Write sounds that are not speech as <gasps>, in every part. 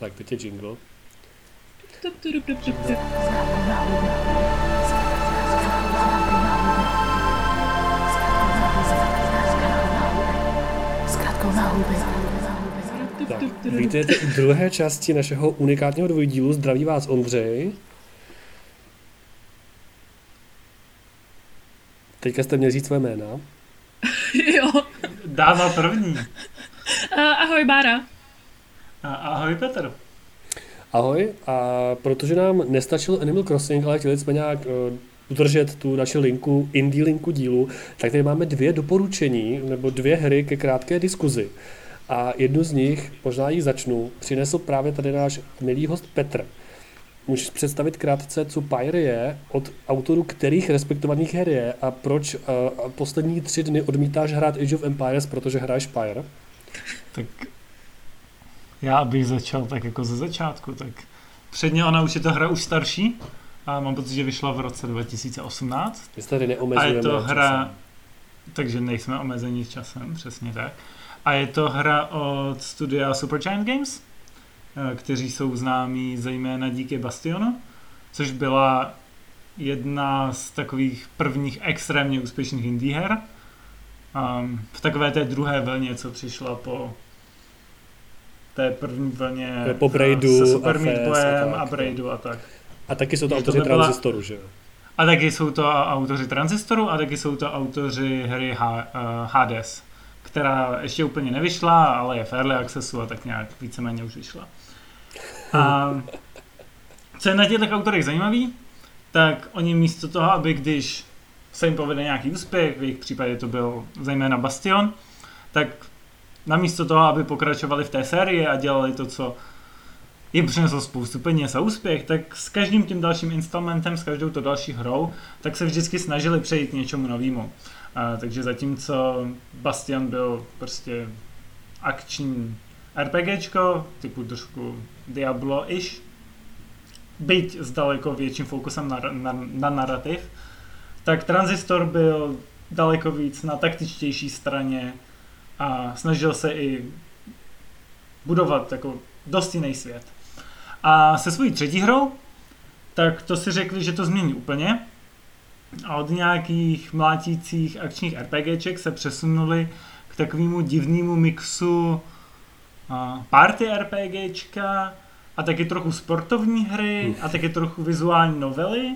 Tak, teď je jingle. Tak, vítejte u druhé části našeho unikátního dvojdílu. Zdraví vás Ondřej. Teďka jste měli říct své jména. <laughs> jo. Dáma první. Uh, ahoj Bára. A, ahoj Petr. Ahoj, a protože nám nestačil Animal Crossing, ale chtěli jsme nějak uh, udržet tu naši linku, indie linku dílu, tak tady máme dvě doporučení, nebo dvě hry ke krátké diskuzi. A jednu z nich, možná ji začnu, přinesl právě tady náš milý host Petr. Můžeš představit krátce, co Pyre je, od autorů kterých respektovaných her je a proč uh, poslední tři dny odmítáš hrát Age of Empires, protože hraješ Pyre? Tak já bych začal tak jako ze začátku, tak předně ona už je to hra už starší, a mám pocit, že vyšla v roce 2018. My tady a je to hra, časem. takže nejsme omezeni časem, přesně tak. A je to hra od studia Supergiant Games, eh, kteří jsou známí zejména díky Bastionu, což byla jedna z takových prvních extrémně úspěšných indie her. Um, v takové té druhé vlně, co přišla po té první vlně po Braidu se Super Meat Boyem a, a Braidu a tak. A taky jsou to autoři to Transistoru, že jo? A taky jsou to autoři Transistoru a taky jsou to autoři hry H- uh, Hades, která ještě úplně nevyšla, ale je v early accessu a tak nějak víceméně už vyšla. A co je na těch autorech zajímavý, tak oni místo toho, aby když se jim povede nějaký úspěch, v jejich případě to byl zejména Bastion, tak namísto toho, aby pokračovali v té sérii a dělali to, co jim přineslo spoustu peněz a úspěch, tak s každým tím dalším installmentem, s každou to další hrou, tak se vždycky snažili přejít něčemu novému. A, takže zatímco Bastion byl prostě akční RPGčko, typu trošku Diablo-ish, byť s daleko větším fokusem na, na, na narrativ, tak Transistor byl daleko víc na taktičtější straně a snažil se i budovat jako dost jiný svět. A se svojí třetí hrou, tak to si řekli, že to změní úplně. A od nějakých mlátících akčních RPGček se přesunuli k takovému divnému mixu party RPGčka a taky trochu sportovní hry a taky trochu vizuální novely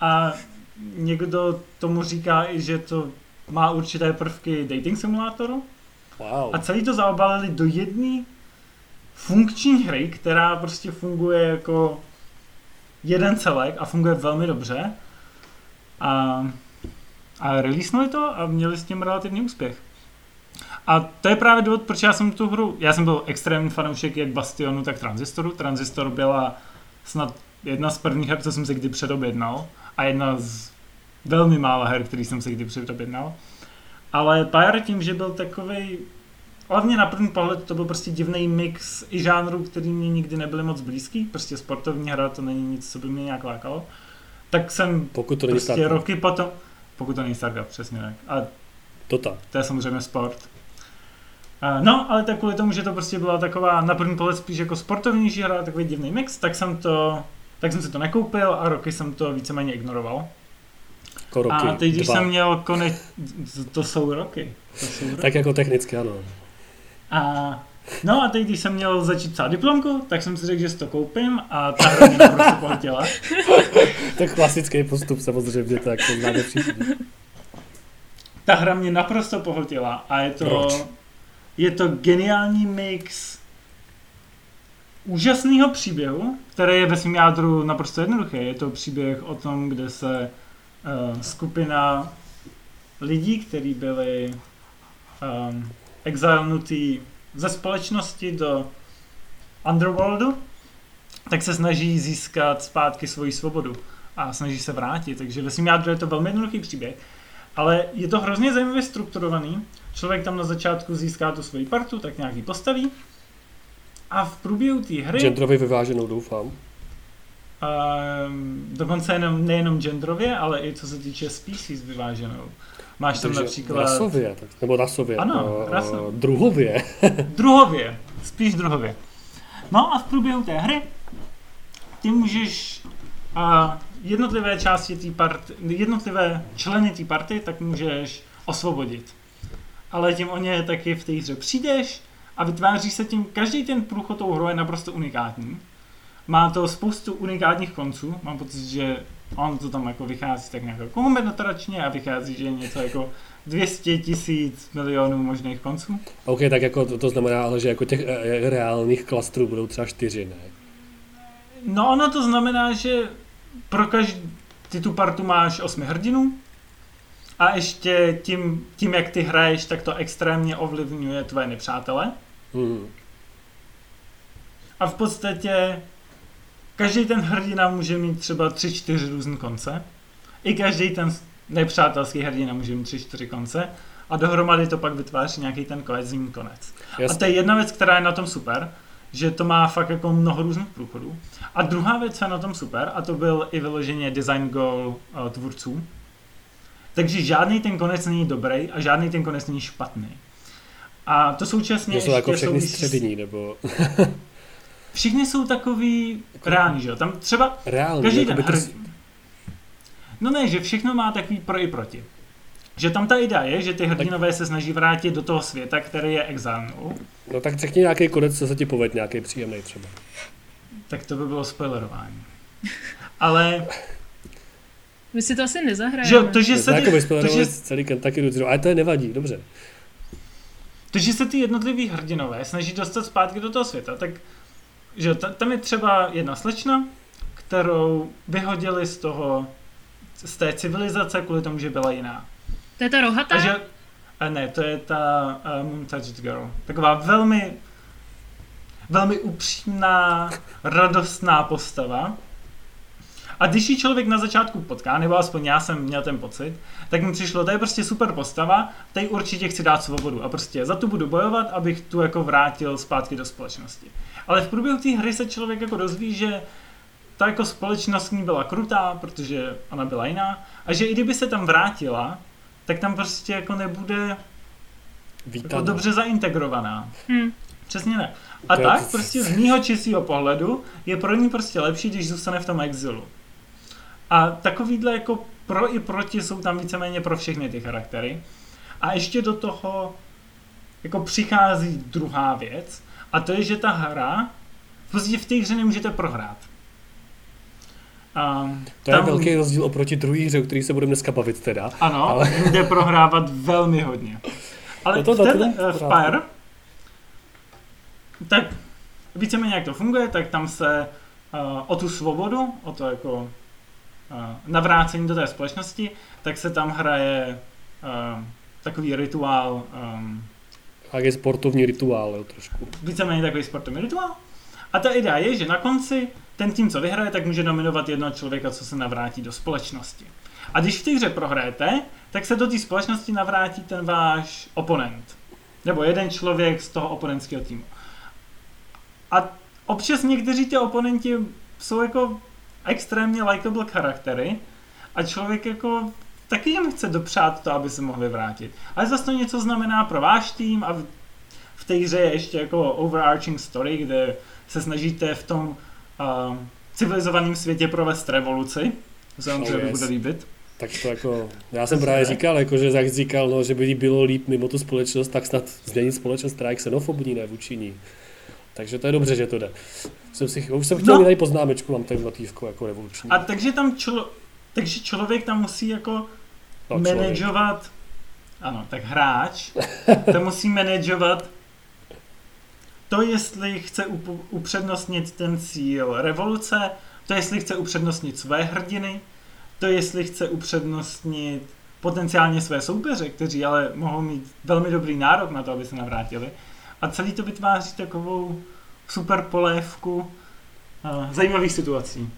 a někdo tomu říká i, že to má určité prvky dating simulátoru. Wow. A celý to zaobalili do jedné funkční hry, která prostě funguje jako jeden celek a funguje velmi dobře. A, a releasenuli to a měli s tím relativní úspěch. A to je právě důvod, proč já jsem tu hru, já jsem byl extrémní fanoušek jak Bastionu, tak Transistoru. Transistor byla snad jedna z prvních her, co jsem si kdy předobjednal a jedna z velmi mála her, který jsem si kdy předobjednal. Ale Pyre tím, že byl takový hlavně na první pohled to byl prostě divný mix i žánrů, který mě nikdy nebyly moc blízký. Prostě sportovní hra to není nic, co by mě nějak lákalo. Tak jsem pokud to prostě Starcraft. roky potom, pokud to není Starcraft, přesně tak. A to tak. To je samozřejmě sport. No, ale tak kvůli tomu, že to prostě byla taková na první pohled spíš jako sportovnější hra, takový divný mix, tak jsem to, tak jsem si to nekoupil a roky jsem to víceméně ignoroval. Jako roky, a teď, když dva. jsem měl konec, to jsou roky. To jsou roky. Tak jako technicky ano. A No a teď, když jsem měl začít psát diplomku, tak jsem si řekl, že si to koupím a ta hra mě <laughs> naprosto pohltila. <laughs> tak klasický postup samozřejmě, tak to známe všichni. Ta hra mě naprosto pohltila a je to, Proč? je to geniální mix úžasného příběhu, který je ve svém jádru naprosto jednoduchý. Je to příběh o tom, kde se uh, skupina lidí, kteří byli um, exilnutí ze společnosti do underworldu, tak se snaží získat zpátky svoji svobodu a snaží se vrátit. Takže ve svým jádru je to velmi jednoduchý příběh. Ale je to hrozně zajímavě strukturovaný. Člověk tam na začátku získá tu svoji partu, tak nějaký postaví. A v průběhu té hry... Genderově vyváženou, doufám. Um, dokonce jenom, nejenom genderově, ale i co se týče species vyváženou. Máš tam například... Rasově, tak, nebo rasově. Ano, uh, rasově. druhově. <laughs> druhově, spíš druhově. No a v průběhu té hry ty můžeš a jednotlivé části té party, jednotlivé členy té party, tak můžeš osvobodit. Ale tím o ně taky v té hře přijdeš a vytváří se tím, každý ten průchod tou hrou je naprosto unikátní. Má to spoustu unikátních konců, mám pocit, že on to tam jako vychází tak nějak kombinatoričně a vychází, že je něco jako 200 tisíc milionů možných konců. OK, tak jako to, to znamená, ale že jako těch e, reálných klastrů budou třeba čtyři, ne? No ono to znamená, že pro každý, ty tu partu máš osmi hrdinů a ještě tím, tím, jak ty hraješ, tak to extrémně ovlivňuje tvoje nepřátele. Hmm. A v podstatě každý ten hrdina může mít třeba tři, čtyři různé konce. I každý ten nepřátelský hrdina může mít tři, čtyři konce. A dohromady to pak vytváří nějaký ten kohezivní konec. Jasně. A to je jedna věc, která je na tom super, že to má fakt jako mnoho různých průchodů. A druhá věc, co je na tom super, a to byl i vyloženě design goal uh, tvůrců, takže žádný ten konec není dobrý a žádný ten konec není špatný. A to současně jsou jako všechny střední, nebo... <laughs> všichni jsou takový reální, že jo? Tam třeba reální, každý ten hr... No ne, že všechno má takový pro i proti. Že tam ta idea je, že ty hrdinové se snaží vrátit do toho světa, který je exilnou. No tak řekni nějaký konec, co se ti povede, nějaký příjemný třeba. Tak to by bylo spoilerování. Ale... My si to asi nezahrajeme. Že, to, že se ty, to, že... celý Kentucky Route Zero, ale to je nevadí, dobře. To, že se ty jednotliví hrdinové snaží dostat zpátky do toho světa, tak že tam je třeba jedna slečna, kterou vyhodili z toho, z té civilizace kvůli tomu, že byla jiná. To je ta rohatá? A že, a ne, to je ta uh, Moon-Touched Girl. Taková velmi, velmi upřímná, radostná postava. A když ji člověk na začátku potká, nebo aspoň já jsem měl ten pocit, tak mi přišlo, to je prostě super postava, tady určitě chci dát svobodu a prostě za to budu bojovat, abych tu jako vrátil zpátky do společnosti. Ale v průběhu té hry se člověk jako dozví, že ta jako společnost ní byla krutá, protože ona byla jiná, a že i kdyby se tam vrátila, tak tam prostě jako nebude jako dobře zaintegrovaná. Hmm. Přesně ne. A tak prostě z mýho čistého pohledu je pro ní prostě lepší, když zůstane v tom exilu. A takovýhle jako pro i proti jsou tam víceméně pro všechny ty charaktery. A ještě do toho jako přichází druhá věc, a to je, že ta hra, v podstatě v té hře nemůžete prohrát. Um, to tam, je velký rozdíl oproti druhé hře, o který se budeme dneska bavit teda. Ano, ale... <laughs> jde prohrávat velmi hodně. Ale no to, ten uh, Fire, tak víceméně jak to funguje, tak tam se uh, o tu svobodu, o to jako navrácení do té společnosti, tak se tam hraje takový rituál. Um, je sportovní rituál, jo, trošku. Víceméně takový sportovní rituál. A ta idea je, že na konci ten tým, co vyhraje, tak může nominovat jednoho člověka, co se navrátí do společnosti. A když v té hře prohrajete, tak se do té společnosti navrátí ten váš oponent. Nebo jeden člověk z toho oponentského týmu. A občas někteří ti oponenti jsou jako extrémně likable charaktery a člověk jako taky jim chce dopřát to, aby se mohli vrátit. Ale zase to něco znamená pro váš tým a v, v té hře je ještě jako overarching story, kde se snažíte v tom uh, civilizovaném světě provést revoluci. Se oh, yes. bude líbit. Tak to jako, já jsem právě říkal, jako, že jak říkal, no, že by bylo líp mimo tu společnost, tak snad změnit společnost, která je xenofobní, ne vůči ní. Takže to je dobře, že to jde. Jsem si, už jsem chtěl no. mít poznámečku, mám tady latívko jako revoluční. A takže tam člo, takže člověk tam musí jako no, manažovat, ano, tak hráč, <laughs> to musí manažovat to, jestli chce upřednostnit ten cíl revoluce, to, jestli chce upřednostnit své hrdiny, to, jestli chce upřednostnit potenciálně své soupeře, kteří ale mohou mít velmi dobrý nárok na to, aby se navrátili. A celý to vytváří takovou super polévku uh, zajímavých situací.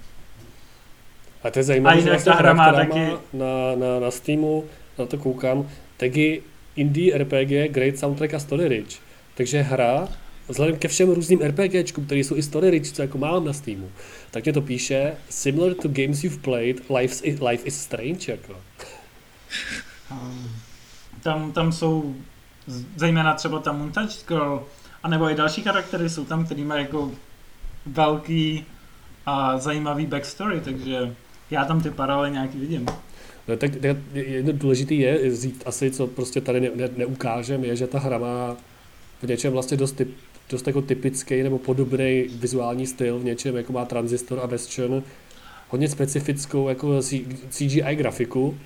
A to je zajímavé, že ta hra má taky... na, na, na Steamu, na to koukám, taky Indie RPG, Great Soundtrack a Story Rich. Takže hra, vzhledem ke všem různým RPGčkům, které jsou i story rich, co jako mám na Steamu, tak mě to píše, similar to games you've played, life is, life is strange, jako. Um, tam, tam jsou zejména třeba ta Untouched Girl, anebo i další charaktery jsou tam, který mají jako velký a zajímavý backstory, takže já tam ty paralely nějaký vidím. No, tak jedno důležité je říct asi, co prostě tady ne, ne, neukážeme, je, že ta hra má v něčem vlastně dost, typ, dost jako typický nebo podobný vizuální styl, v něčem jako má Transistor a Bastion, hodně specifickou jako CGI grafiku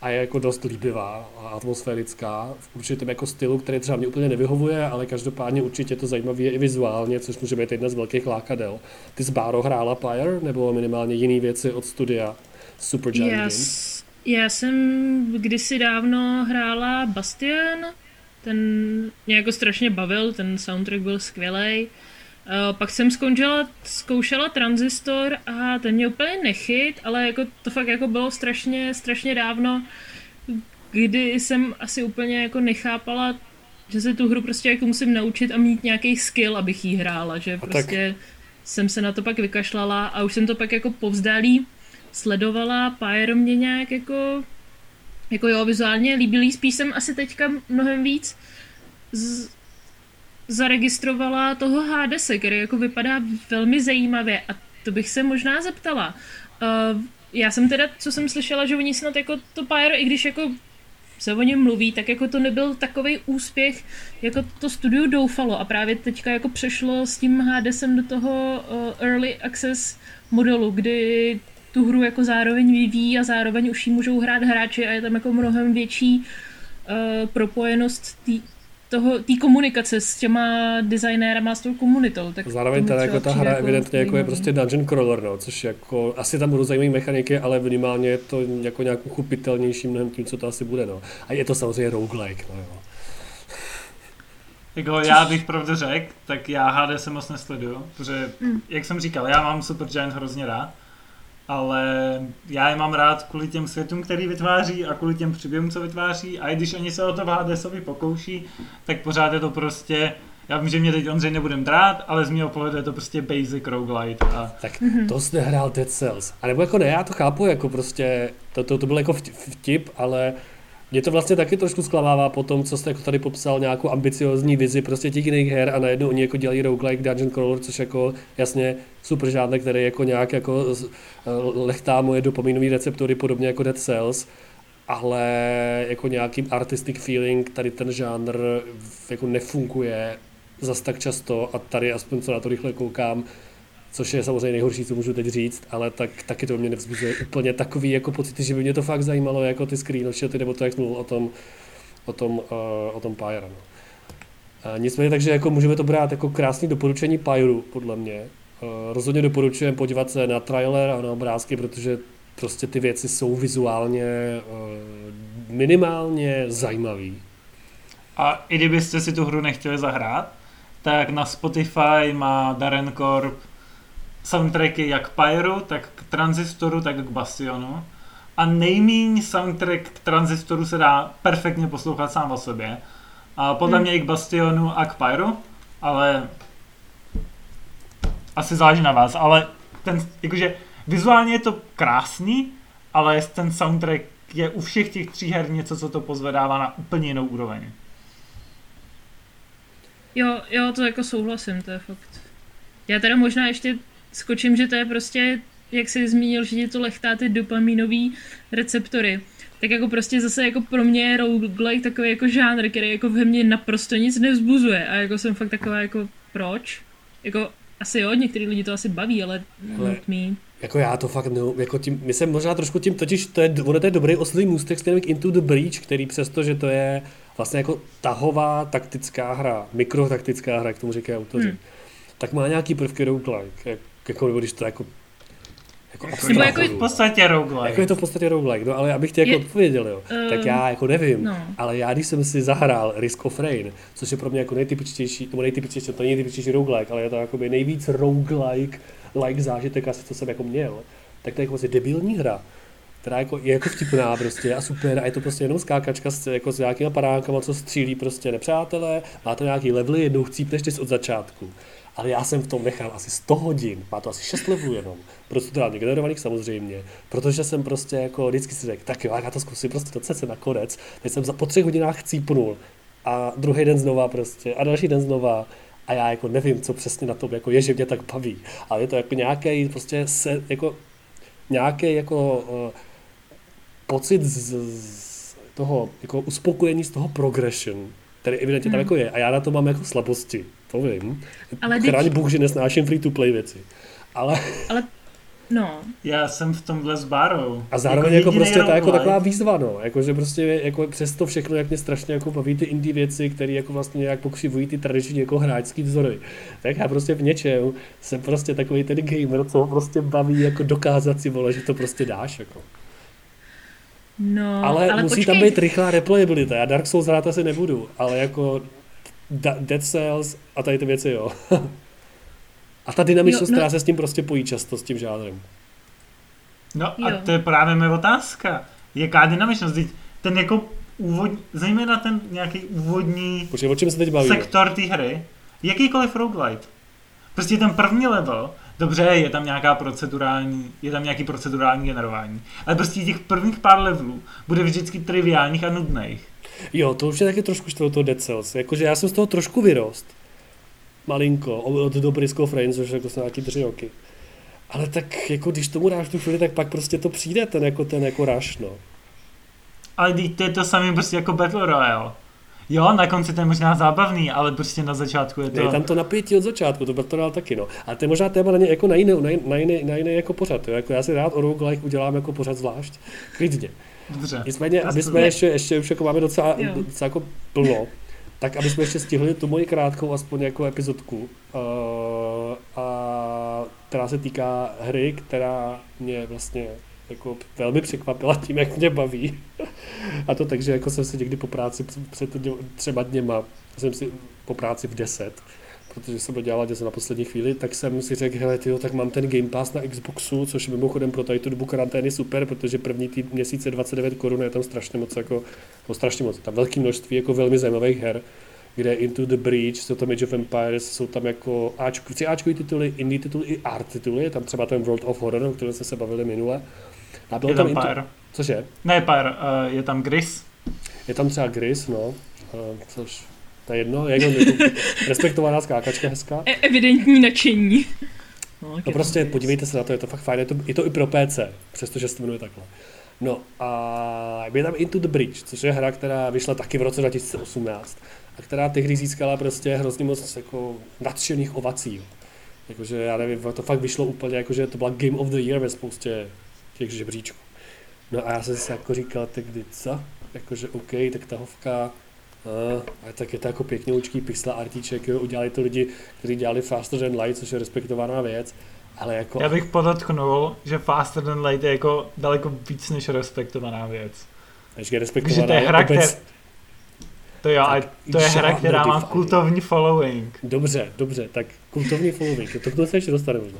a je jako dost líbivá a atmosférická v určitém jako stylu, který třeba mě úplně nevyhovuje, ale každopádně určitě to zajímavé je i vizuálně, což může být jedna z velkých lákadel. Ty z Báro hrála Pyre nebo minimálně jiné věci od studia Supergiant yes. Games? Já jsem kdysi dávno hrála Bastion, ten mě jako strašně bavil, ten soundtrack byl skvělý. Uh, pak jsem skončila, zkoušela Transistor a ten mě úplně nechyt, ale jako to fakt jako bylo strašně, strašně dávno, kdy jsem asi úplně jako nechápala, že se tu hru prostě jako musím naučit a mít nějaký skill, abych jí hrála, že a prostě tak... jsem se na to pak vykašlala a už jsem to pak jako povzdálí sledovala, Pyre mě nějak jako, jako jo, vizuálně líbil, spíš jsem asi teďka mnohem víc z, zaregistrovala toho Hadese, který jako vypadá velmi zajímavě a to bych se možná zeptala. Uh, já jsem teda, co jsem slyšela, že oni snad jako to Pyre, i když jako se o něm mluví, tak jako to nebyl takový úspěch, jako to studio doufalo a právě teďka jako přešlo s tím Hadesem do toho uh, early access modelu, kdy tu hru jako zároveň vyvíjí a zároveň už ji můžou hrát hráči a je tam jako mnohem větší uh, propojenost tý, toho, té komunikace s těma designérama, s tou komunitou. Tak Zároveň teda jako ta hra jako evidentně jako je prostě dungeon crawler, no, což jako, asi tam budou zajímavé mechaniky, ale minimálně je to jako nějak uchopitelnější mnohem tím, co to asi bude, no. A je to samozřejmě roguelike, no jo. Jako já bych pravdu řekl, tak já HD se moc nesleduju, protože, mm. jak jsem říkal, já mám Super Giant hrozně rád, ale já je mám rád kvůli těm světům, který vytváří a kvůli těm příběhům, co vytváří a i když oni se o to v Hadesovi pokouší, tak pořád je to prostě já vím, že mě teď Ondřej nebudem drát, ale z mého pohledu je to prostě basic roguelite. A... Tak to jsi nehrál Dead Cells. A nebo jako ne, já to chápu, jako prostě, to, to, to byl jako vtip, ale mě to vlastně taky trošku sklamává po tom, co jste jako tady popsal, nějakou ambiciozní vizi prostě těch jiných her a najednou oni jako dělají roguelike Dungeon Crawler, což jako jasně super žádné, který jako nějak jako eh, lechtá moje dopamínové receptory podobně jako Dead Cells, ale jako nějaký artistic feeling tady ten žánr jako nefunguje zas tak často a tady aspoň co na to rychle koukám, což je samozřejmě nejhorší, co můžu teď říct, ale tak, taky to mě nevzbuzuje úplně takový jako pocity, že by mě to fakt zajímalo, jako ty screenshoty, nebo to, jak mluvil o tom, o tom, uh, o tom Pyre. No. Uh, nicméně, takže jako můžeme to brát jako krásný doporučení Pyru, podle mě. Uh, rozhodně doporučujeme podívat se na trailer a na obrázky, protože prostě ty věci jsou vizuálně minimálně zajímavý. A i kdybyste si tu hru nechtěli zahrát, tak na Spotify má Darren Korb soundtracky jak Pyro, tak k Transistoru, tak k Bastionu. A nejmíň soundtrack k Transistoru se dá perfektně poslouchat sám o sobě. A podle hmm. mě i k Bastionu a k Pyro, ale asi záleží na vás, ale ten, jakože vizuálně je to krásný, ale ten soundtrack je u všech těch tří her něco, co to pozvedává na úplně jinou úroveň. Jo, jo, to jako souhlasím, to je fakt. Já teda možná ještě skočím, že to je prostě, jak jsi zmínil, že je to lechtá ty dopaminové receptory. Tak jako prostě zase jako pro mě je roguelike takový jako žánr, který jako ve mně naprosto nic nevzbuzuje a jako jsem fakt taková jako proč? Jako asi jo, některý lidi to asi baví, ale, not me. Jako já to fakt ne, jako tím, my se možná trošku tím, totiž to je, ono to je dobrý oslý můstek směrem k Into the Breach, který přesto, že to je vlastně jako tahová taktická hra, mikrotaktická hra, jak tomu říkají autoři, hmm. tak má nějaký prvky roguelike, jako, když to jako jako, Nebo jako v podstatě roguelike. Jako je to v podstatě roguelike, no ale abych ti jako je, odpověděl, jo, uh, tak já jako nevím, no. ale já když jsem si zahrál Risk of Rain, což je pro mě jako nejtypičtější, nebo nejtypičtější, to není nejtypičtější roguelike, ale je to jako nejvíc roguelike like zážitek asi, co jsem jako měl, tak to je jako vlastně debilní hra, která jako, je jako vtipná prostě a super a je to prostě jenom skákačka s, jako s nějakýma paránkama, co střílí prostě nepřátelé, máte nějaký levely, jednou chcípneš od začátku ale já jsem v tom nechal asi 100 hodin, má to asi 6 levelů jenom, procedurálně generovaných samozřejmě, protože jsem prostě jako vždycky si řekl, tak jo, já to zkusím prostě to CC nakonec, teď jsem za po třech hodinách chcípnul a druhý den znova prostě a další den znova A já jako nevím, co přesně na tom jako je, že mě tak baví. Ale je to jako nějaký prostě se, jako nějaký jako uh, pocit z, z toho jako uspokojení z toho progression, který evidentně hmm. tam jako je. A já na to mám jako slabosti, to vím. Ale Chráň teď... Bůh, že nesnáším free to play věci. Ale... Ale No. Já jsem v tomhle s Bárou. A zároveň jako, jako prostě to jako taková výzva, no. Jako, že prostě jako přes to všechno, jak mě strašně jako baví ty indie věci, které jako vlastně nějak pokřivují ty tradiční jako hráčský vzory. Tak já prostě v něčem jsem prostě takový ten gamer, co prostě baví jako dokázat si vole, že to prostě dáš. Jako. No, ale, ale musí počkej. tam být rychlá replayability. Já Dark Souls hrát asi nebudu, ale jako Dead Cells a tady ty věci, jo. <laughs> A ta dynamičnost, no. která se s tím prostě pojí často, s tím žádrem. No a jo. to je právě moje otázka. Jaká dynamičnost? Ten jako úvod, zejména ten nějaký úvodní Počkej, o čem se teď bavíme? sektor té hry, jakýkoliv roguelite. Prostě ten první level, dobře, je tam nějaká procedurální, je tam nějaký procedurální generování, ale prostě těch prvních pár levelů bude vždycky triviálních a nudných. Jo, to už je taky trošku štvrtou toho Dead Cells. Jakože já jsem z toho trošku vyrost malinko, od do Briscoe Frames, což jako jsou nějaký tři roky. Ale tak jako když tomu dáš tu chvíli, tak pak prostě to přijde, ten jako, ten jako rush, no. Ale to je to samé prostě jako Battle Royale. Jo, na konci to je možná zábavný, ale prostě na začátku je to... Ne, tam to napětí od začátku, to Battle Royale taky, no. Ale to je možná téma na ně, jako na jiný, na, na, jiný, na jiný jako pořad, jo. Jako já si rád o roguelike udělám jako pořad zvlášť, klidně. Dobře. Nicméně, aby jsme ještě, ještě už jako máme docela, docela jako plno, tak aby jsme ještě stihli tu moji krátkou aspoň jako epizodku, uh, a, která se týká hry, která mě vlastně jako velmi překvapila tím, jak mě baví. A to takže jako jsem si někdy po práci před třeba dněma, jsem si po práci v 10, protože jsem to dělal něco na poslední chvíli, tak jsem si řekl, hele, tyjo, tak mám ten Game Pass na Xboxu, což mimochodem pro tady tu dobu karantény super, protože první tý měsíce 29 korun je tam strašně moc, jako, no strašně moc, tam velké množství jako velmi zajímavých her, kde Into the Breach, jsou tam Age of Empires, jsou tam jako chci Ačkový tituly, indie tituly i art tituly, je tam třeba ten World of Horror, o kterém jsme se bavili minule. A bylo je tam, tam Pyre. Into... Cože? Ne, Pyre, uh, je tam Gris. Je tam třeba Gris, no, uh, což to je jedno, je jedno <laughs> respektovaná skákačka hezká. E- evidentní nadšení. No, no prostě podívejte se na to, je to fakt fajn, je to, je to i pro PC, přestože se to jmenuje takhle. No a je tam Into the Bridge, což je hra, která vyšla taky v roce 2018 a která tehdy získala prostě hrozně moc jako nadšených ovací. Jakože já nevím, to fakt vyšlo úplně, jakože to byla Game of the Year ve spoustě těch žebříčků. No a já jsem si jako říkal, tak kdy co? Jakože OK, tak tahovka, A tak je to jako pěkňoučký pixel artíček, jo, udělali to lidi, kteří dělali Faster Than Light, což je respektovaná věc, ale jako... Já bych podotknul, že Faster Than Light je jako daleko víc než respektovaná věc. Takže respektovaná to je hra, obec... To jo, ale to je hra, která má kultovní following. Dobře, dobře, tak kultovní following, to k se ještě dostane možná.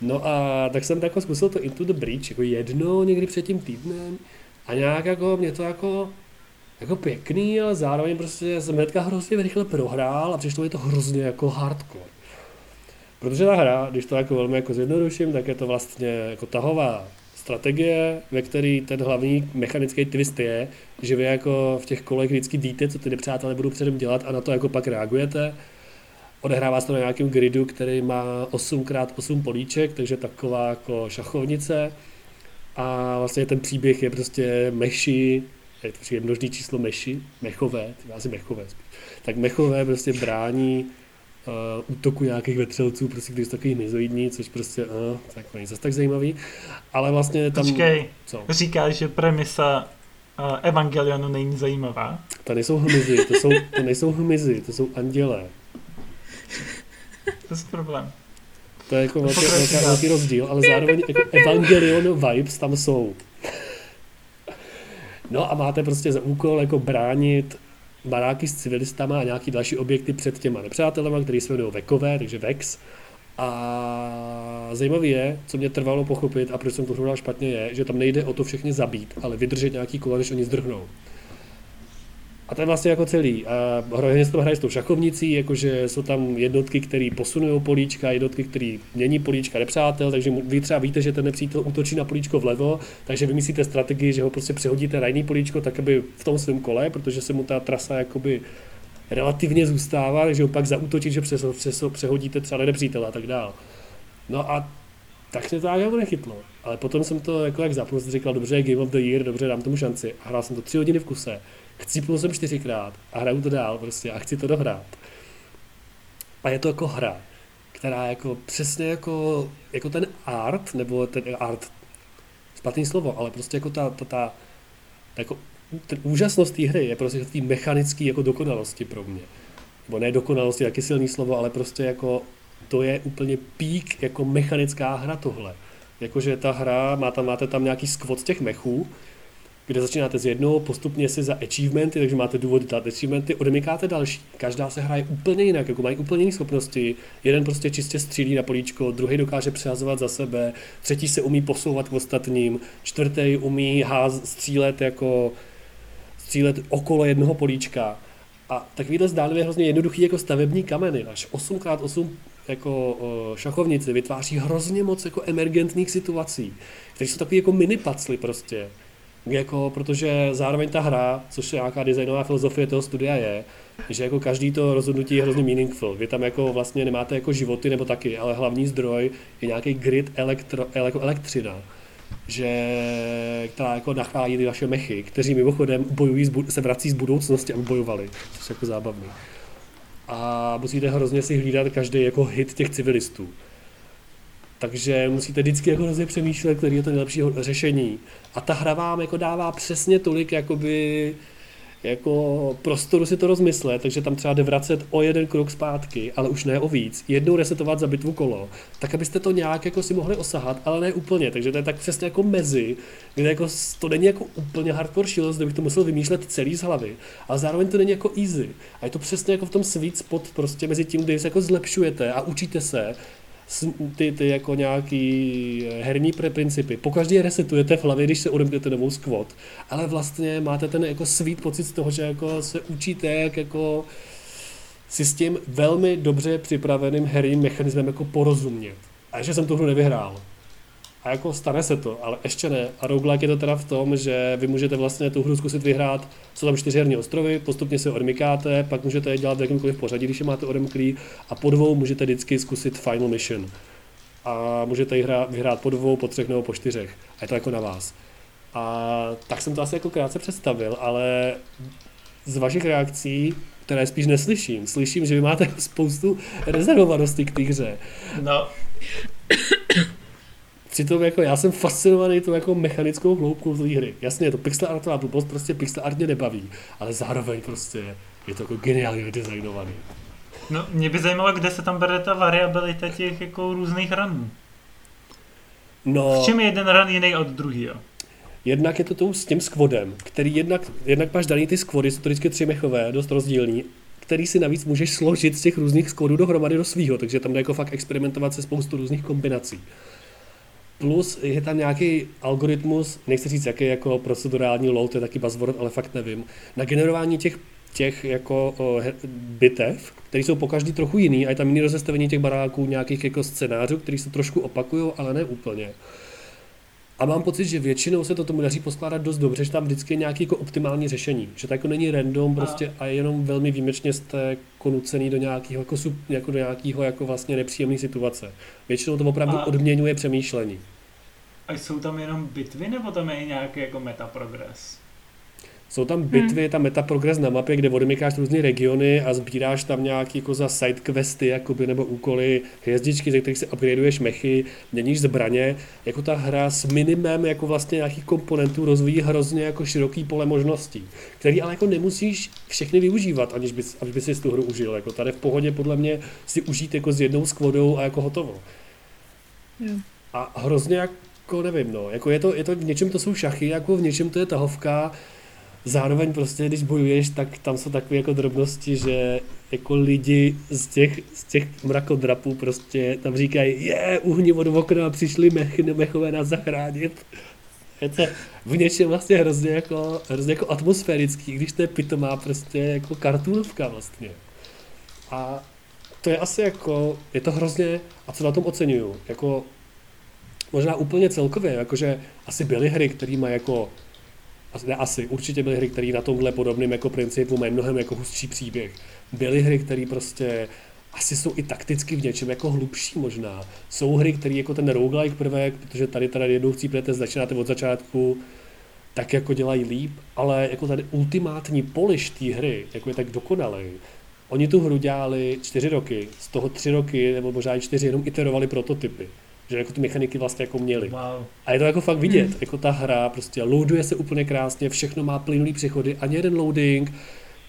No a tak jsem jako zkusil to Into the Breach jako jedno někdy před tím týdnem a nějak jako mě to jako jako pěkný, ale zároveň prostě jsem hnedka hrozně rychle prohrál a přišlo mi to hrozně jako hardcore. Protože ta hra, když to jako velmi jako zjednoduším, tak je to vlastně jako tahová strategie, ve který ten hlavní mechanický twist je, že vy jako v těch kolech vždycky víte, co ty nepřátelé budou předem dělat a na to jako pak reagujete. Odehrává se to na nějakém gridu, který má 8x8 políček, takže taková jako šachovnice. A vlastně ten příběh je prostě meši, je to množný číslo meši, mechové, ty asi mechové spíš. Tak mechové prostě brání uh, útoku nějakých vetřelců, prostě když jsou takový nezoidní, což prostě uh, tak není zase tak zajímavý. Ale vlastně tam... Počkej, co? říkáš, že premisa uh, Evangelionu není zajímavá? To nejsou hmyzy, to, jsou, to nejsou hmyzy, to jsou andělé. To je problém. To je jako velký, velký rozdíl, ale zároveň jako Evangelion vibes tam jsou. No a máte prostě za úkol jako bránit baráky s civilistama a nějaký další objekty před těma nepřátelema, který se jmenují Vekové, takže Vex. A zajímavé je, co mě trvalo pochopit a proč jsem to hrál špatně, je, že tam nejde o to všechny zabít, ale vydržet nějaký kolo, než oni zdrhnou. A to je vlastně jako celý. A hrozně se to hraje s tou šachovnicí, jakože jsou tam jednotky, které posunují políčka, jednotky, které mění políčka nepřátel, takže vy třeba víte, že ten nepřítel útočí na políčko vlevo, takže vymyslíte strategii, že ho prostě přehodíte na jiný políčko, tak aby v tom svém kole, protože se mu ta trasa jakoby relativně zůstává, takže pak zautočit, že přes, přes, přehodíte třeba na nepřítele a tak dál. No a tak se to jako nechytlo. Ale potom jsem to jako jak zapnul, říkal, dobře, Game of the Year, dobře, dám tomu šanci. A hrál jsem to tři hodiny v kuse. Chcípnul jsem čtyřikrát a hraju to dál prostě a chci to dohrát. A je to jako hra, která jako přesně jako, jako ten art, nebo ten art, špatný slovo, ale prostě jako ta, ta, ta jako ten úžasnost té hry je prostě té mechanické jako dokonalosti pro mě. Nebo ne dokonalosti, taky silný slovo, ale prostě jako to je úplně pík jako mechanická hra tohle. Jakože ta hra, má tam, máte tam nějaký skvot těch mechů, kde začínáte z jednoho, postupně si za achievementy, takže máte důvod dát achievementy, odemykáte další. Každá se hraje úplně jinak, jako mají úplně jiné schopnosti. Jeden prostě čistě střílí na políčko, druhý dokáže přehazovat za sebe, třetí se umí posouvat k ostatním, čtvrtý umí ház, střílet jako střílet okolo jednoho políčka. A takovýhle zdánlivě hrozně jednoduchý jako stavební kameny, až 8x8 jako šachovnici vytváří hrozně moc jako emergentních situací, které jsou takový jako mini pacly prostě. Jako, protože zároveň ta hra, což je nějaká designová filozofie toho studia je, že jako každý to rozhodnutí je hrozně meaningful. Vy tam jako vlastně nemáte jako životy nebo taky, ale hlavní zdroj je nějaký grid elektro, jako elektřina že, která jako nachází ty vaše mechy, kteří mimochodem bojují, se vrací z budoucnosti, aby bojovali, což je jako zábavný. A musíte hrozně si hlídat každý jako hit těch civilistů. Takže musíte vždycky jako hrozně přemýšlet, který je to nejlepší řešení. A ta hra vám jako dává přesně tolik jakoby jako prostoru si to rozmyslet, takže tam třeba jde vracet o jeden krok zpátky, ale už ne o víc. Jednou resetovat za bitvu kolo, tak abyste to nějak jako si mohli osahat, ale ne úplně. Takže to je tak přesně jako mezi, kde jako to není jako úplně hardcore shields, kde bych to musel vymýšlet celý z hlavy, ale zároveň to není jako easy. A je to přesně jako v tom sweet spot prostě mezi tím, kdy se jako zlepšujete a učíte se ty, ty jako nějaký herní principy. Pokaždé je resetujete v hlavě, když se odemknete novou squat, ale vlastně máte ten jako svít pocit z toho, že jako se učíte, jak jako si s tím velmi dobře připraveným herním mechanismem jako porozumět. A ještě jsem tu hru nevyhrál. A jako stane se to, ale ještě ne. A roguelike je to teda v tom, že vy můžete vlastně tu hru zkusit vyhrát, jsou tam čtyři herní ostrovy, postupně se odmykáte, pak můžete je dělat v jakémkoliv pořadí, když je máte odemklý, a po dvou můžete vždycky zkusit final mission. A můžete ji hrát, vyhrát po dvou, po třech nebo po čtyřech. A je to jako na vás. A tak jsem to asi jako krátce představil, ale z vašich reakcí, které spíš neslyším, slyším, že vy máte <laughs> spoustu rezervovanosti k té hře. No, Přitom jako já jsem fascinovaný tou jako mechanickou hloubkou té hry. Jasně, je to pixel artová blbost, prostě pixel art mě nebaví, ale zároveň prostě je to jako geniálně designovaný. No, mě by zajímalo, kde se tam bere ta variabilita těch jako různých ranů. No, V čem je jeden ran jiný od druhého? jednak je to tou s tím skvodem, který jednak, jednak máš daný ty skvody, jsou to vždycky tři mechové, dost rozdílný, který si navíc můžeš složit z těch různých skvodů dohromady do svýho, takže tam jde jako fakt experimentovat se spoustu různých kombinací. Plus je tam nějaký algoritmus, nechci říct jaký jako procedurální load, to je taky buzzword, ale fakt nevím, na generování těch těch jako o, bitev, které jsou po každý trochu jiný a je tam jiný rozestavení těch baráků, nějakých jako scénářů, které se trošku opakují, ale ne úplně. A mám pocit, že většinou se to tomu daří poskládat dost dobře, že tam vždycky je nějaké jako optimální řešení. Že to jako není random prostě a je jenom velmi výjimečně jste jako nucený do nějakého, jako, sub, jako do nějakého jako vlastně nepříjemné situace. Většinou to opravdu A- odměňuje přemýšlení. A jsou tam jenom bitvy, nebo tam je i nějaký jako metaprogres? Jsou tam bitvy, tam metaprogres na mapě, kde odemykáš různé regiony a sbíráš tam nějaký jako za side questy jakoby, nebo úkoly, hvězdičky, ze kterých si upgradeuješ mechy, měníš zbraně. Jako ta hra s minimem jako vlastně nějakých komponentů rozvíjí hrozně jako široký pole možností, který ale jako nemusíš všechny využívat, aniž bys, aniž bys si tu hru užil. Jako tady v pohodě podle mě si užít jako s jednou skvodou a jako hotovo. Jo. A hrozně jako nevím, no, jako je to, je to v něčem to jsou šachy, jako v něčem to je tahovka, zároveň prostě, když bojuješ, tak tam jsou takové jako drobnosti, že jako lidi z těch, z těch mrakodrapů prostě tam říkají, je, uhni od okna, přišli mech, mechové nás zachránit. Je to v něčem vlastně hrozně jako, hrozně jako atmosférický, když to je pitomá prostě jako kartunovka vlastně. A to je asi jako, je to hrozně, a co na tom oceňuju, jako možná úplně celkově, jakože asi byly hry, které mají jako ne asi, určitě byly hry, které na tomhle podobném jako principu mají mnohem jako hustší příběh. Byly hry, které prostě asi jsou i takticky v něčem jako hlubší možná. Jsou hry, které jako ten roguelike prvek, protože tady teda jednou chcípnete, začínáte od začátku, tak jako dělají líp, ale jako tady ultimátní poliš té hry, jako je tak dokonalý. Oni tu hru dělali čtyři roky, z toho tři roky, nebo možná i čtyři, jenom iterovali prototypy. Že jako ty mechaniky vlastně jako měli. Wow. A je to jako fakt vidět, hmm. jako ta hra prostě loaduje se úplně krásně, všechno má plynulý přechody, ani jeden loading,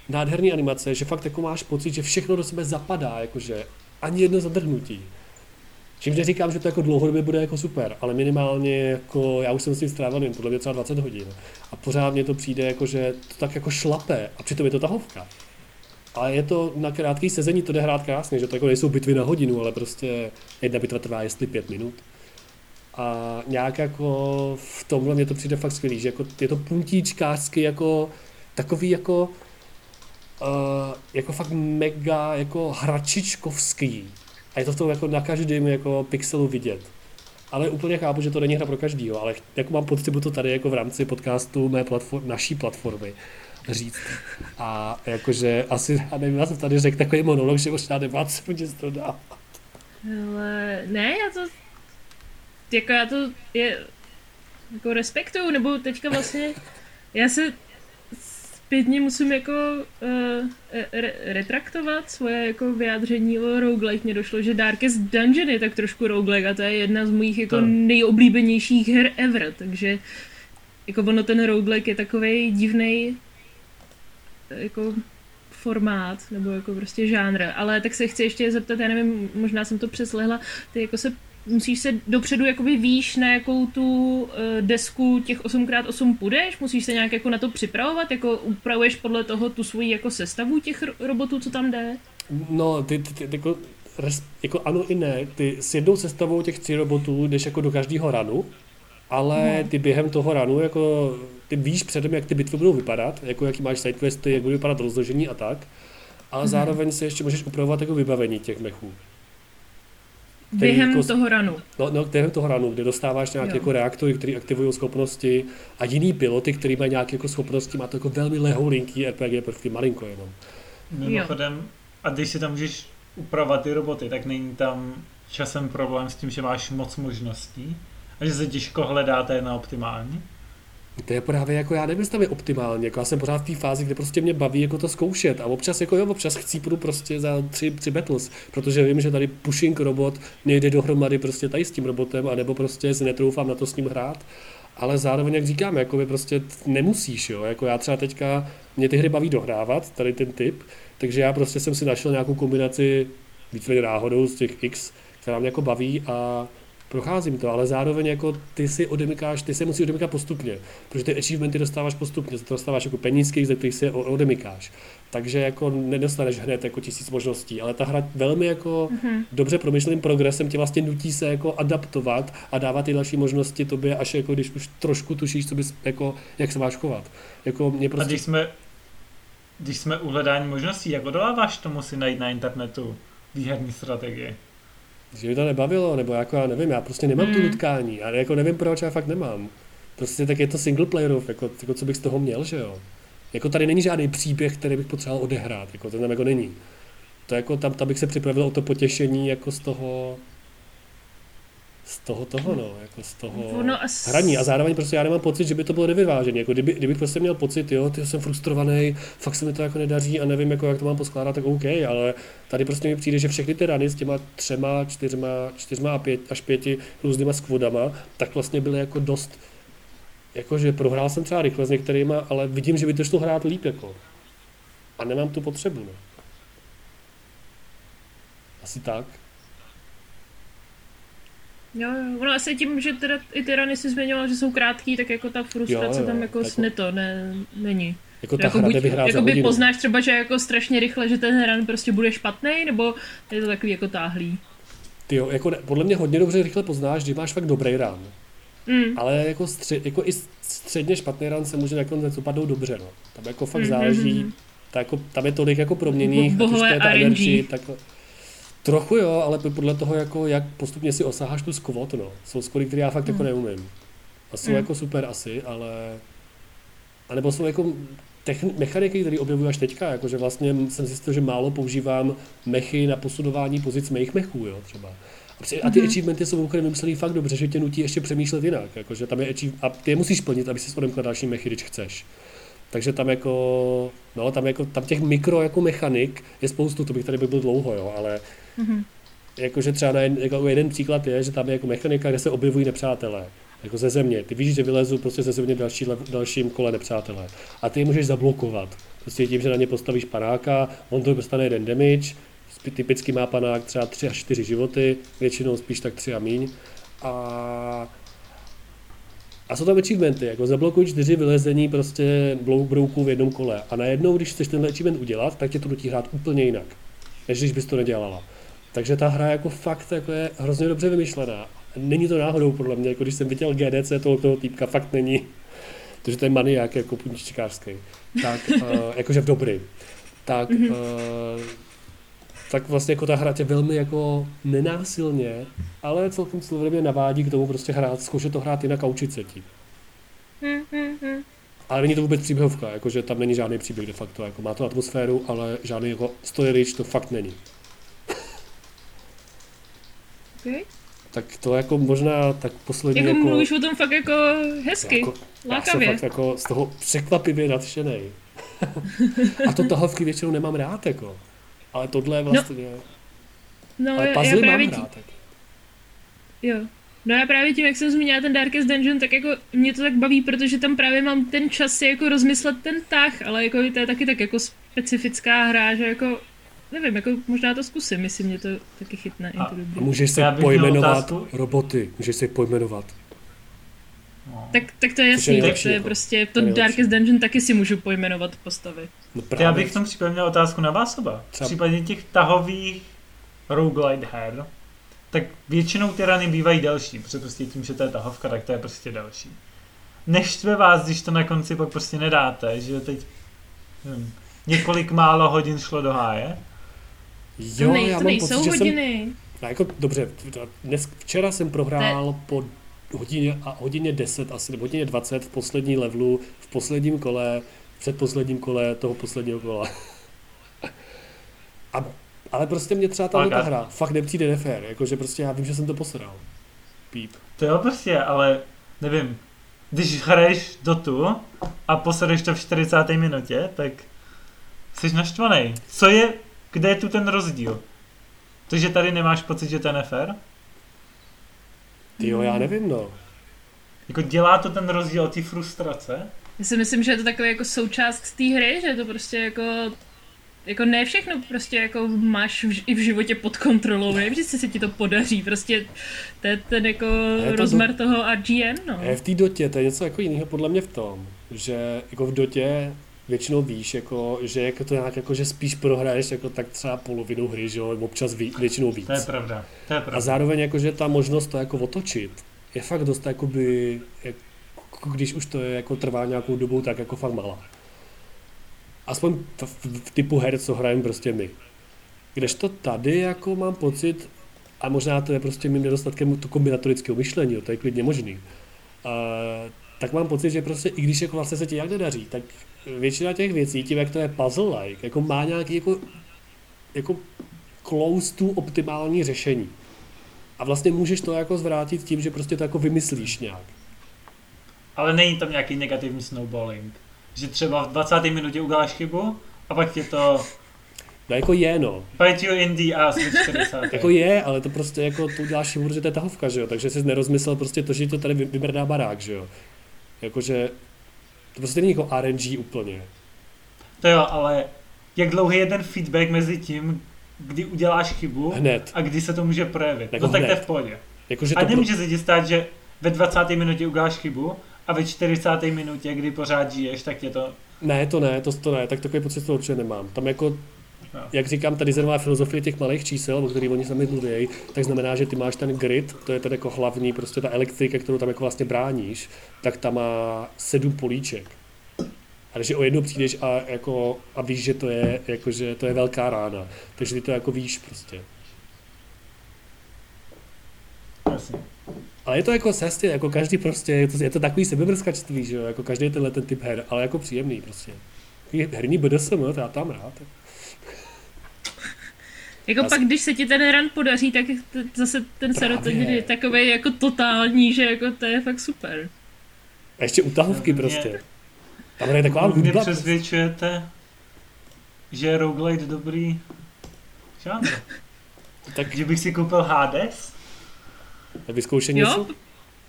nádherný animace, že fakt jako máš pocit, že všechno do sebe zapadá, jakože ani jedno zadrhnutí. Čímž neříkám, že to jako dlouhodobě bude jako super, ale minimálně jako, já už jsem s tím strávil jen podle mě třeba 20 hodin. A pořád mně to přijde jako, že to tak jako šlape a přitom je to tahovka. A je to na krátký sezení, to jde hrát krásně, že to jako nejsou bitvy na hodinu, ale prostě jedna bitva trvá jestli pět minut. A nějak jako v tomhle mě to přijde fakt skvělý, že jako je to puntíčkářsky jako takový jako uh, jako fakt mega jako hračičkovský. A je to v tom jako na každém jako pixelu vidět. Ale úplně chápu, že to není hra pro každýho, ale jako mám potřebu to tady jako v rámci podcastu mé platform, naší platformy říct. A jakože asi, já nevím, já jsem tady řekl takový monolog, že možná nemá co mě to dá. Ale ne, já to, jako já to je, jako respektuju, nebo teďka vlastně, já se zpětně musím jako uh, re- retraktovat svoje jako vyjádření o roguelike. Mně došlo, že Darkest Dungeon je tak trošku roguelike a to je jedna z mojich jako to. nejoblíbenějších her ever, takže jako ono ten roguelike je takový divný jako formát, nebo jako prostě žánr, ale tak se chci ještě zeptat, já nevím, možná jsem to přeslehla, ty jako se musíš se dopředu jakoby víš, na jakou tu uh, desku těch 8x8 půjdeš, musíš se nějak jako na to připravovat, jako upravuješ podle toho tu svoji jako sestavu těch robotů, co tam jde? No, ty, ty, ty jako, jako ano i ne, ty s jednou sestavou těch tří robotů jdeš jako do každého ranu, ale no. ty během toho ranu, jako ty víš předem, jak ty bitvy budou vypadat, jako jaký máš sidequesty, jak bude vypadat rozložení a tak, ale mm. zároveň si ještě můžeš upravovat jako vybavení těch mechů. Během jako, toho ranu. No, no, během toho ranu, kde dostáváš nějaké jako reaktory, které aktivují schopnosti a jiný piloty, který mají nějaké jako schopnosti, má to jako velmi lehoulinký RPG prvky, malinko jenom. Mimochodem, a když si tam můžeš upravovat ty roboty, tak není tam časem problém s tím, že máš moc možností a že se těžko hledáte na optimální? To je právě jako, já nevím, jestli je optimálně, jako já jsem pořád v té fázi, kde prostě mě baví jako to zkoušet a občas jako jo, občas chcípnu prostě za tři, tři battles, protože vím, že tady pushing robot nejde dohromady prostě tady s tím robotem, anebo prostě si netroufám na to s ním hrát, ale zároveň, jak říkám, jako by prostě nemusíš, jo, jako já třeba teďka, mě ty hry baví dohrávat, tady ten typ, takže já prostě jsem si našel nějakou kombinaci víceméně náhodou z těch X, která mě jako baví a procházím to, ale zároveň jako ty si odemykáš, ty se musí odemykat postupně, protože ty achievementy dostáváš postupně, to dostáváš jako penízky, ze kterých se odemykáš. Takže jako nedostaneš hned jako tisíc možností, ale ta hra velmi jako mm-hmm. dobře promyšleným progresem tě vlastně nutí se jako adaptovat a dávat ty další možnosti tobě, až jako když už trošku tušíš, co bys, jako, jak se máš chovat. Jako mě prostě... A když jsme, když jsme u hledání možností, jak odoláváš tomu si najít na internetu výherní strategie? Že mi to nebavilo, nebo jako já nevím, já prostě nemám hmm. tu utkání, a jako nevím proč, já fakt nemám. Prostě tak je to single playerov, jako, jako co bych z toho měl, že jo. Jako tady není žádný příběh, který bych potřeboval odehrát, jako to tam jako není. To jako tam, tam bych se připravil o to potěšení jako z toho, z toho toho, no, jako z toho no as... hraní. A zároveň prostě já nemám pocit, že by to bylo nevyvážené. Jako kdyby, kdybych prostě měl pocit, jo, ty jsem frustrovaný, fakt se mi to jako nedaří a nevím, jako, jak to mám poskládat, tak OK, ale tady prostě mi přijde, že všechny ty rany s těma třema, čtyřma, čtyřma a pět, až pěti různýma skvodama, tak vlastně byly jako dost, jakože prohrál jsem třeba rychle s některýma, ale vidím, že by to šlo hrát líp, jako. A nemám tu potřebu, no. Asi tak. Jo, jo, ono asi tím, že teda i ty rany si zmiňoval, že jsou krátký, tak jako ta frustrace jo, jo, tam jako, jako sny to ne, není. Jako ta jako buď, jako by poznáš třeba, že jako strašně rychle, že ten ran prostě bude špatný, nebo je to takový jako táhlý? Ty jo, jako podle mě hodně dobře rychle poznáš, že máš fakt dobrý ran. Mm. Ale jako, střed, jako i středně špatný ran se může nakonec upadnout dobře, no. Tam jako fakt mm-hmm. záleží, mm-hmm. ta jako, tam je tolik jako proměných, Bo- ať už to je ta energy, tak Trochu jo, ale podle toho, jako, jak postupně si osaháš tu skvot, no. Jsou skory, které já fakt jako mm. jako neumím. A jsou mm. jako super asi, ale A nebo jsou jako techn- mechaniky, které objevuji až teďka, jakože vlastně jsem zjistil, že málo používám mechy na posunování pozic mých mechů, jo, třeba. A, při, a ty mm-hmm. achievementy jsou mimochodem vymyslený fakt dobře, že tě nutí ještě přemýšlet jinak, jakože tam je achieve, a ty je musíš plnit, aby si odemkl další mechy, když chceš. Takže tam jako, no, tam jako, tam těch mikro jako mechanik je spoustu, to bych tady byl dlouho, jo, ale mm-hmm. jakože třeba na jen, jako jeden příklad je, že tam je jako mechanika, kde se objevují nepřátelé jako ze země. Ty víš, že vylezu prostě ze země další, dalším kole nepřátelé. A ty je můžeš zablokovat. Prostě tím, že na ně postavíš panáka, on to dostane jeden damage, typicky má panák třeba 3 až 4 životy, většinou spíš tak 3 a míň. A, a jsou tam achievementy, jako zablokuj čtyři vylezení prostě brouků v jednom kole. A najednou, když chceš tenhle achievement udělat, tak tě to nutí hrát úplně jinak, než když bys to nedělala. Takže ta hra jako fakt jako je hrozně dobře vymyšlená Není to náhodou podle mě, jako když jsem viděl GDC toho, toho týpka, fakt není. Protože to je maniak jako půjčkářský. Tak, uh, <laughs> jakože v dobrý. Tak, uh, tak vlastně jako ta hra tě velmi jako nenásilně, ale celkem sloveně navádí k tomu prostě hrát, zkoušet to hrát jinak a učit se tím. Ale není to vůbec příběhovka, jakože tam není žádný příběh de facto, jako má to atmosféru, ale žádný jako story rich to fakt není. Okay tak to jako možná tak poslední jako... Jako mluvíš o tom fakt jako hezky, jako, lákavě. Já jsem fakt jako z toho překvapivě nadšený. a to tahovky většinou nemám rád, jako. Ale tohle je no. vlastně... No, no ale puzzle já mám rád, jako. Jo. No já právě tím, jak jsem zmínila ten Darkest Dungeon, tak jako mě to tak baví, protože tam právě mám ten čas si jako rozmyslet ten tah, ale jako to je taky tak jako specifická hra, že jako nevím, jako možná to zkusím, myslím, mě to taky chytne. A, a můžeš se pojmenovat roboty, můžeš se pojmenovat. No. Tak, tak to je jasný, tak to je jako. prostě, to Darkest Dungeon taky si můžu pojmenovat postavy. No právě. Já bych v tom případě měl otázku na vás oba. V případě těch tahových roguelite her, tak většinou ty rany bývají delší, protože prostě tím, že to je tahovka, tak to je prostě delší. Neštve vás, když to na konci pak prostě nedáte, že teď nevím, několik málo hodin šlo do háje, Jo, to, nej, já to nejsou pocit, hodiny. Jsem, no jako, dobře, dnes, včera jsem prohrál Te... po hodině a hodině 10 asi, nebo hodině 20 v poslední levelu, v posledním kole, v předposledním kole toho posledního kola. <laughs> a, ale prostě mě třeba ta hra fakt nepřijde nefér, jakože prostě já vím, že jsem to posral. Píp. To jo prostě, ale nevím, když hraješ Dotu a posereš to v 40. minutě, tak jsi naštvaný. Co je kde je tu ten rozdíl? To, že tady nemáš pocit, že to je nefér? Jo, já nevím, no. Jako dělá to ten rozdíl ty frustrace? Já si myslím, že je to takový jako součást té hry, že je to prostě jako jako ne všechno prostě jako máš v, i v životě pod kontrolou, ne vždycky se ti to podaří, prostě to je ten jako je rozmer do... toho RGN, no. Je v té dotě, to je něco jako jiného podle mě v tom, že jako v dotě většinou víš, jako, že jako to nějak, jako, že spíš prohraješ jako tak třeba polovinu hry, že jo, občas ví, většinou víc. To je pravda, to je pravda. A zároveň jako, že ta možnost to jako otočit je fakt dost jakoby, jako, když už to je, jako trvá nějakou dobu, tak jako fakt malá. Aspoň v, v, v typu her, co hrajeme prostě my. Kdežto tady jako mám pocit, a možná to je prostě mým nedostatkem to kombinatorického myšlení, to je klidně možný, uh, tak mám pocit, že prostě i když jako vlastně se ti jak nedaří, tak většina těch věcí, tím jak to je puzzle-like, jako má nějaký jako, jako close to optimální řešení. A vlastně můžeš to jako zvrátit tím, že prostě to jako vymyslíš nějak. Ale není tam nějaký negativní snowballing. Že třeba v 20. minutě uděláš chybu a pak tě to... No jako je, no. Fight you in the ass 40. jako je, ale to prostě jako to uděláš chybu, protože to je tahovka, že jo. Takže jsi nerozmyslel prostě to, že to tady vybrdá barák, že jo. Jakože to prostě není jako RNG úplně. To jo, ale jak dlouhý je ten feedback mezi tím, kdy uděláš chybu hned. a kdy se to může projevit. Jako no tak hned. to je v pohodě. Jako, že a nemůže se ti stát, že ve 20. minutě uděláš chybu a ve 40. minutě, kdy pořád žiješ, tak je to... Ne, to ne, to, to ne, tak takový pocit to určitě nemám. Tam jako. Jak říkám, ta designová filozofie těch malých čísel, o kterých oni sami mluví, tak znamená, že ty máš ten grid, to je ten jako hlavní, prostě ta elektrika, kterou tam jako vlastně bráníš, tak tam má sedm políček. A když o jedno přijdeš a, jako, a víš, že to je, jako, že to je velká rána, takže ty to jako víš prostě. Jasně. Ale je to jako sestě, jako každý prostě, je to, je to takový sebevrskačství, že jo, jako každý tenhle ten typ her, ale jako příjemný prostě. Herní BDSM, to já tam rád. Jako já pak, si... když se ti ten run podaří, tak t- zase ten serotonin je takový jako totální, že jako to je fakt super. A ještě utahovky prostě. Tam je taková hudba. Mě přesvědčujete, že je roguelite dobrý žánr. <laughs> tak... Že bych si koupil Hades? A vyzkoušet něco?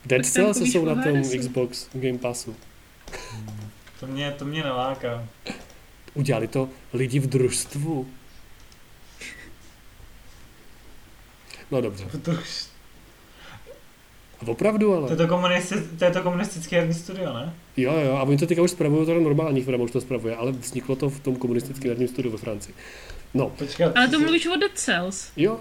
Dead Cells jsou na tom Xbox Game Passu. To mě, to mě neláká. Udělali to lidi v družstvu. No dobře. A opravdu, ale. To je to, komunisti, to, je to komunistické herní studio, ne? Jo, jo, a oni to teďka už spravují, teda normální firma už to spravuje, ale vzniklo to v tom komunistickém herním studiu ve Francii. No. Počkat, ale to mluvíš o Dead Cells. Jo.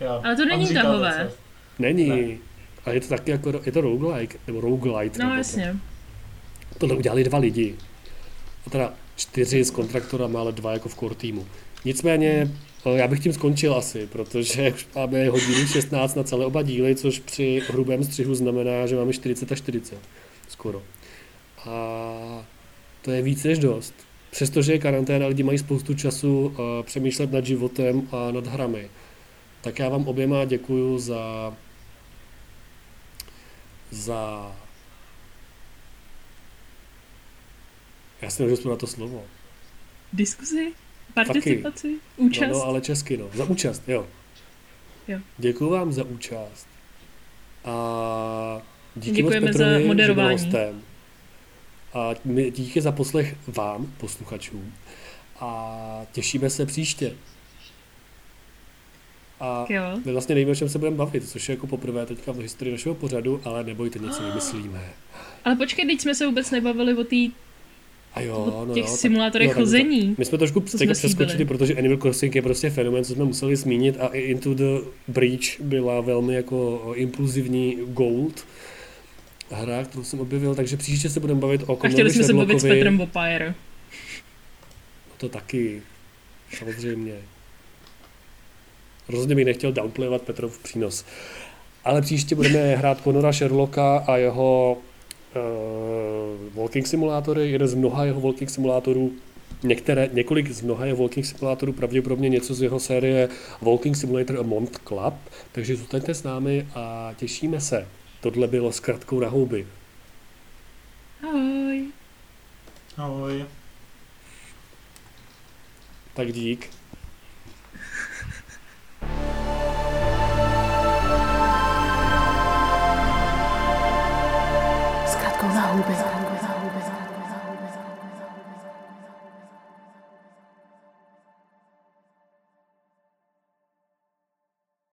jo. Ale to není tahové. Není. Ne. A je to taky jako, je to roguelike, nebo roguelite. No nebo jasně. To. Tohle udělali dva lidi. A teda čtyři s kontraktorama, ale dva jako v core týmu. Nicméně já bych tím skončil asi, protože už máme hodinu 16 na celé oba díly, což při hrubém střihu znamená, že máme 40 a 40. Skoro. A to je víc než dost. Přestože je karanténa, lidi mají spoustu času uh, přemýšlet nad životem a nad hrami. Tak já vám oběma děkuju za za já si nevím, na to slovo. Diskuzi? Participaci? Taky. Účast? No, no, ale česky, no. Za účast, jo. jo. Děkuji vám za účast. A díky Děkujeme moc Petrovi, za moderování. Hostem. A díky za poslech vám, posluchačům. A těšíme se příště. A jo. my vlastně nevíme, o čem se budeme bavit, což je jako poprvé teďka v historii našeho pořadu, ale nebojte, něco <gasps> vymyslíme. Ale počkej, teď jsme se vůbec nebavili o té a jo, no těch jo, simulátorech chození. My jsme trošku jsme přeskočili, protože Animal Crossing je prostě fenomén, co jsme museli zmínit a i Into the Breach byla velmi jako impulzivní gold hra, kterou jsem objevil, takže příště se budeme bavit o A chtěli jsme se bavit s Petrem Bopire. No to taky, samozřejmě. Rozhodně bych nechtěl downplayovat Petrov přínos. Ale příště budeme hrát Conora Sherlocka a jeho uh, walking simulátory, jeden z mnoha jeho walking simulátorů, některé, několik z mnoha jeho walking simulátorů, pravděpodobně něco z jeho série Walking Simulator a Mont Club, takže zůstaňte s námi a těšíme se. Tohle bylo s kratkou na houby. Ahoj. Ahoj. Tak dík. 私